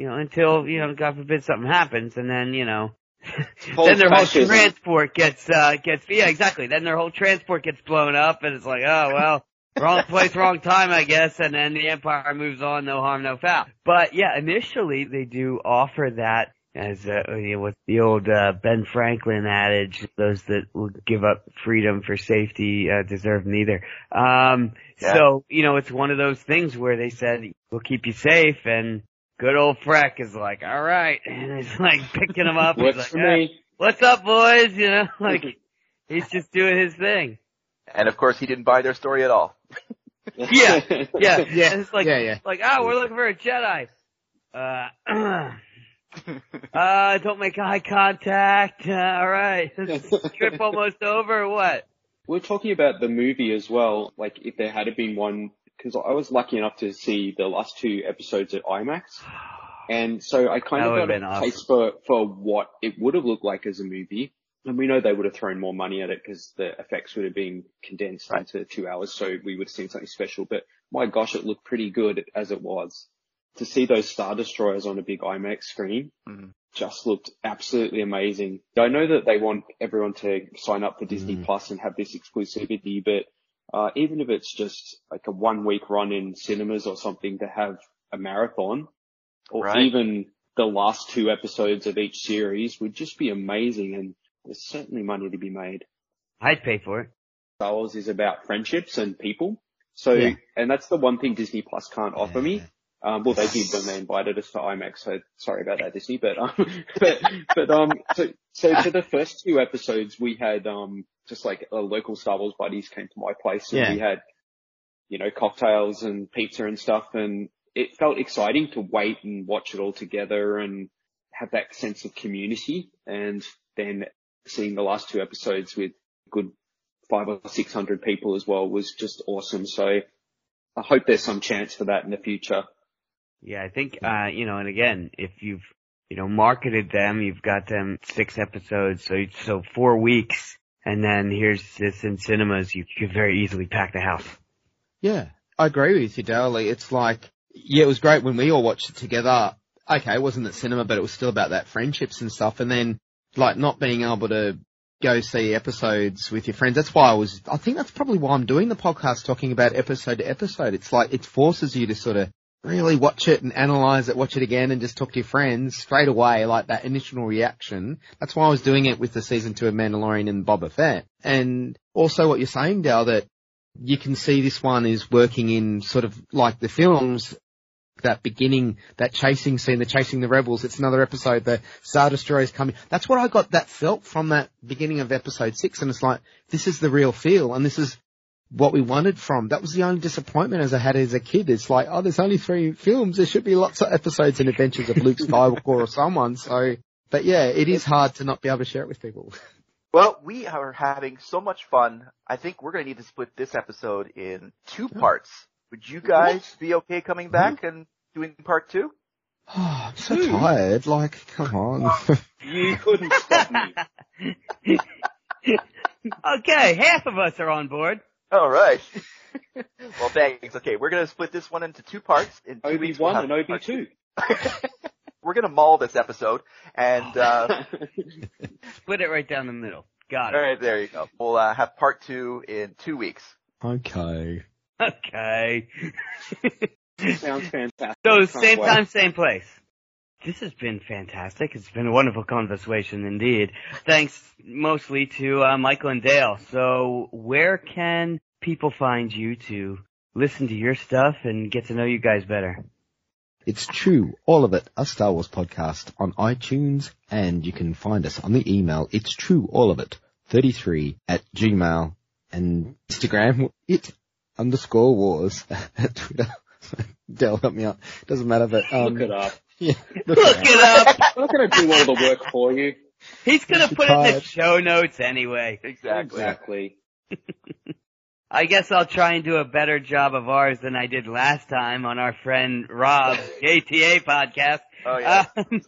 You know, until, you know, God forbid something happens and then, you know, [laughs] then their whole fascism. transport gets, uh, gets, yeah, exactly. Then their whole transport gets blown up and it's like, oh, well, wrong place, wrong time, I guess. And then the empire moves on, no harm, no foul. But yeah, initially they do offer that as uh, you know, with the old uh, Ben Franklin adage, those that will give up freedom for safety uh, deserve neither. Um, Yeah. So you know, it's one of those things where they said we'll keep you safe, and good old Freck is like, all right, [laughs] and he's like picking him up. He's like, for "Ah, what's up, boys? You know, [laughs] like [laughs] he's just doing his thing. And of course, he didn't buy their story at all. Yeah, Yeah, Yeah, And it's like, yeah, yeah. like, oh, we're looking for a Jedi. Uh, [clears throat] uh, don't make eye contact. Uh, all right, is trip almost over or what? We're talking about the movie as well. Like if there had been one, because I was lucky enough to see the last two episodes at IMAX, [sighs] and so I kind That of got a awesome. taste for for what it would have looked like as a movie. And we know they would have thrown more money at it because the effects would have been condensed Right. into two hours, so we would have seen something special. But my gosh, it looked pretty good as it was. To see those Star Destroyers on a big IMAX screen, Mhm. just looked absolutely amazing. I know that they want everyone to sign up for Disney Mm. Plus and have this exclusivity, but uh, even if it's just like a one week run in cinemas or something to have a marathon, or Right. even the last two episodes of each series would just be amazing and there's certainly money to be made. I'd pay for it. Star Wars is about friendships and people. So, Yeah. and that's the one thing Disney Plus can't offer me. Um, well, they did when they invited us to IMAX, so sorry about that, Disney. But, um, [laughs] but, but, um, so, so for the first two episodes, we had, um, just like a local Star Wars buddies came to my place and Yeah. we had, you know, cocktails and pizza and stuff. And it felt exciting to wait and watch it all together and have that sense of community. And then seeing the last two episodes with good five or six hundred people as well was just awesome. So I hope there's some chance for that in the future. Yeah, I think, uh, you know, and again, if you've, you know, marketed them, you've got them six episodes, so, so four weeks, and then here's this in cinemas, you could very easily pack the house. Yeah, I agree with you, Dowley. It's like, yeah, it was great when we all watched it together. Okay, it wasn't at cinema, but it was still about that friendships and stuff. And then, like, not being able to go see episodes with your friends. That's why I was, I think that's probably why I'm doing the podcast talking about episode to episode. It's like, it forces you to sort of really watch it and analyze it, watch it again and just talk to your friends straight away, like that initial reaction. That's why I was doing it with the season two of Mandalorian and Boba Fett. And also what you're saying, Dal, that you can see this one is working in sort of like the films, that beginning, that chasing scene, the chasing the rebels. It's another episode, the Star Destroyer is coming. That's what I got that felt from that beginning of episode six. And it's like, this is the real feel and this is what we wanted from. That was the only disappointment as I had as a kid. It's like, oh, there's only three films. There should be lots of episodes and adventures of Luke Skywalker or someone. So, but yeah, it is hard to not be able to share it with people. Well, we are having so much fun. I think we're going to need to split this episode in two parts. Would you guys be okay coming back mm-hmm. and doing part two? Oh, [sighs] I'm so tired. Like, come on. [laughs] You couldn't stop me. [laughs] [laughs] okay, half of us are on board. All right. [laughs] well, thanks. Okay, we're going to split this one into two parts. In two Obi weeks, we'll one and Obi part two. [laughs] we're going to maul this episode, and uh, [laughs] Split it right down the middle. Got it. All right, there you go. We'll uh, have part two in two weeks. okay. Okay. Sounds fantastic. So same wait. time, same place. This has been fantastic. It's been a wonderful conversation indeed. Thanks mostly to uh, Michael and Dale. So where can people find you to listen to your stuff and get to know you guys better? It's true, all of it, a Star Wars podcast on iTunes, and you can find us on the email, it's true, all of it, 33 at Gmail, and Instagram, it underscore wars [laughs] at Twitter. [laughs] Dell, help me out. Doesn't matter, but, um, Look it up. Yeah. [laughs] Look it up. I'm not going to do all the work for you. He's gonna put it in the show notes anyway. Exactly. Exactly. [laughs] I guess I'll try and do a better job of ours than I did last time on our friend Rob's [laughs] ATA podcast. Oh yeah. Um,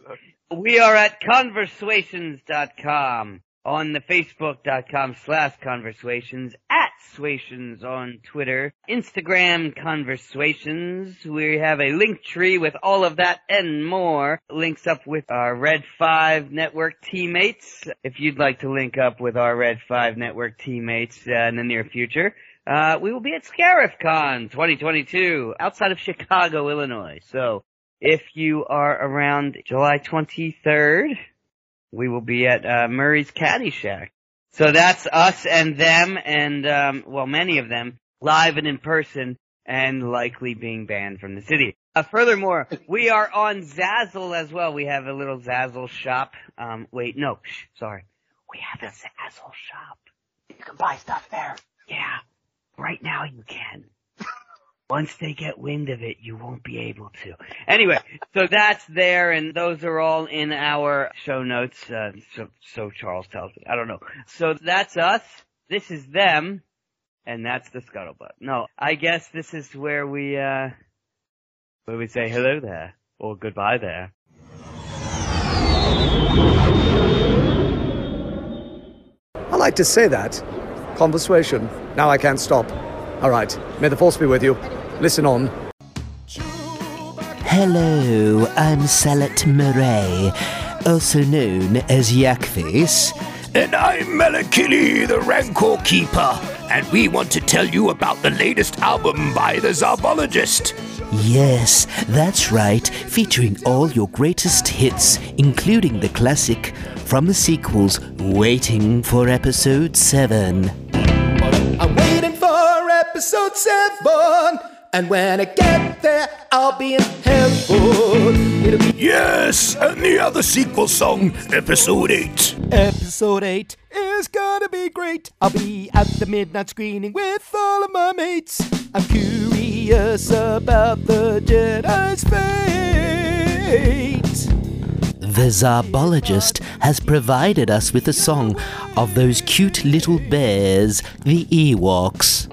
we are at conversations.com on the facebook.com slash conversations at Swations on Twitter, Instagram conversations. We have a link tree with all of that and more. Links up with our Red 5 network teammates. If you'd like to link up with our Red 5 network teammates uh, in the near future, uh, we will be at ScarifCon 2022 outside of Chicago, Illinois. So if you are around July 23rd, we will be at uh, Murray's Caddy Shack. So that's us and them and, um, well, many of them live and in person and likely being banned from the city. Uh, furthermore, we are on Zazzle as well. We have a little Zazzle shop. Um, wait, no, shh, sorry. We have a Zazzle shop. You can buy stuff there. Yeah, right now you can. Once they get wind of it, you won't be able to. Anyway, so that's there, and those are all in our show notes. Uh, so, so Charles tells me. I don't know. So that's us. This is them, and that's the scuttlebutt. No, I guess this is where we, uh, where we say hello there or goodbye there. I like to say that. Conversation. Now I can't stop. All right. May the force be with you. Listen on. Hello, I'm Saelt-Marae, also known as Yakface. And I'm Malakili, the Rancor Keeper. and we want to tell you about the latest album by the Szabologist. Yes, that's right, featuring all your greatest hits, including the classic from the sequels Waiting for Episode 7. I'm waiting for episode seven. And when I get there, I'll be in heaven. It'll be Yes, and the other sequel song, Episode 8. episode eight is gonna be great. I'll be at the midnight screening with all of my mates. I'm curious about the Jedi's fate. The Szabologist has provided us with a song of those cute little bears, the Ewoks.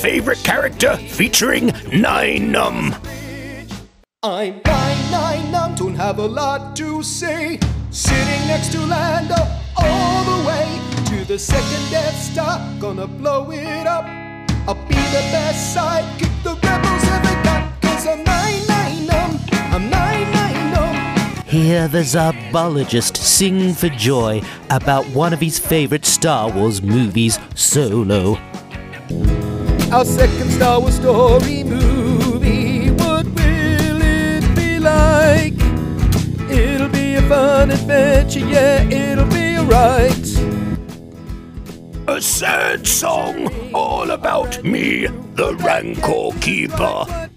Favorite character featuring Nien Nunb. I'm nine nine num, don't have a lot to say. Sitting next to Lando all the way to the second Death Star, gonna blow it up. I'll be the best sidekick the rebels ever got, cause I'm nine nine num, I'm nine nine num. Hear the Szabologist sing for joy about one of his favorite Star Wars movies, Solo. Our second Star Wars story movie, what will it be like? It'll be a fun adventure, yeah, it'll be alright. A sad song all about me, the Rancor Keeper.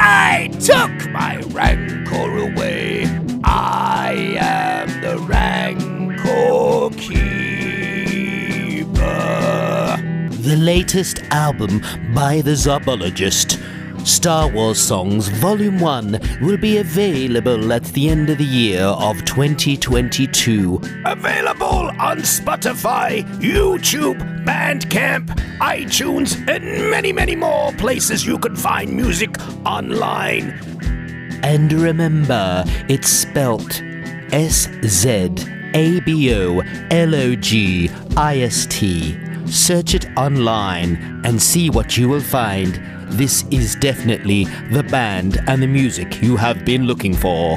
Jedi took my Rancor away. I am the Rancor Keeper. The latest album by the Szabologist, Star Wars Songs Volume 1, will be available at the end of the year of 2022. Available on Spotify, YouTube, Bandcamp, iTunes, and many, many more places you can find music online. And remember, it's spelt S Z A B O L O G I S T. Search it online and see what you will find. This is definitely the band and the music you have been looking for.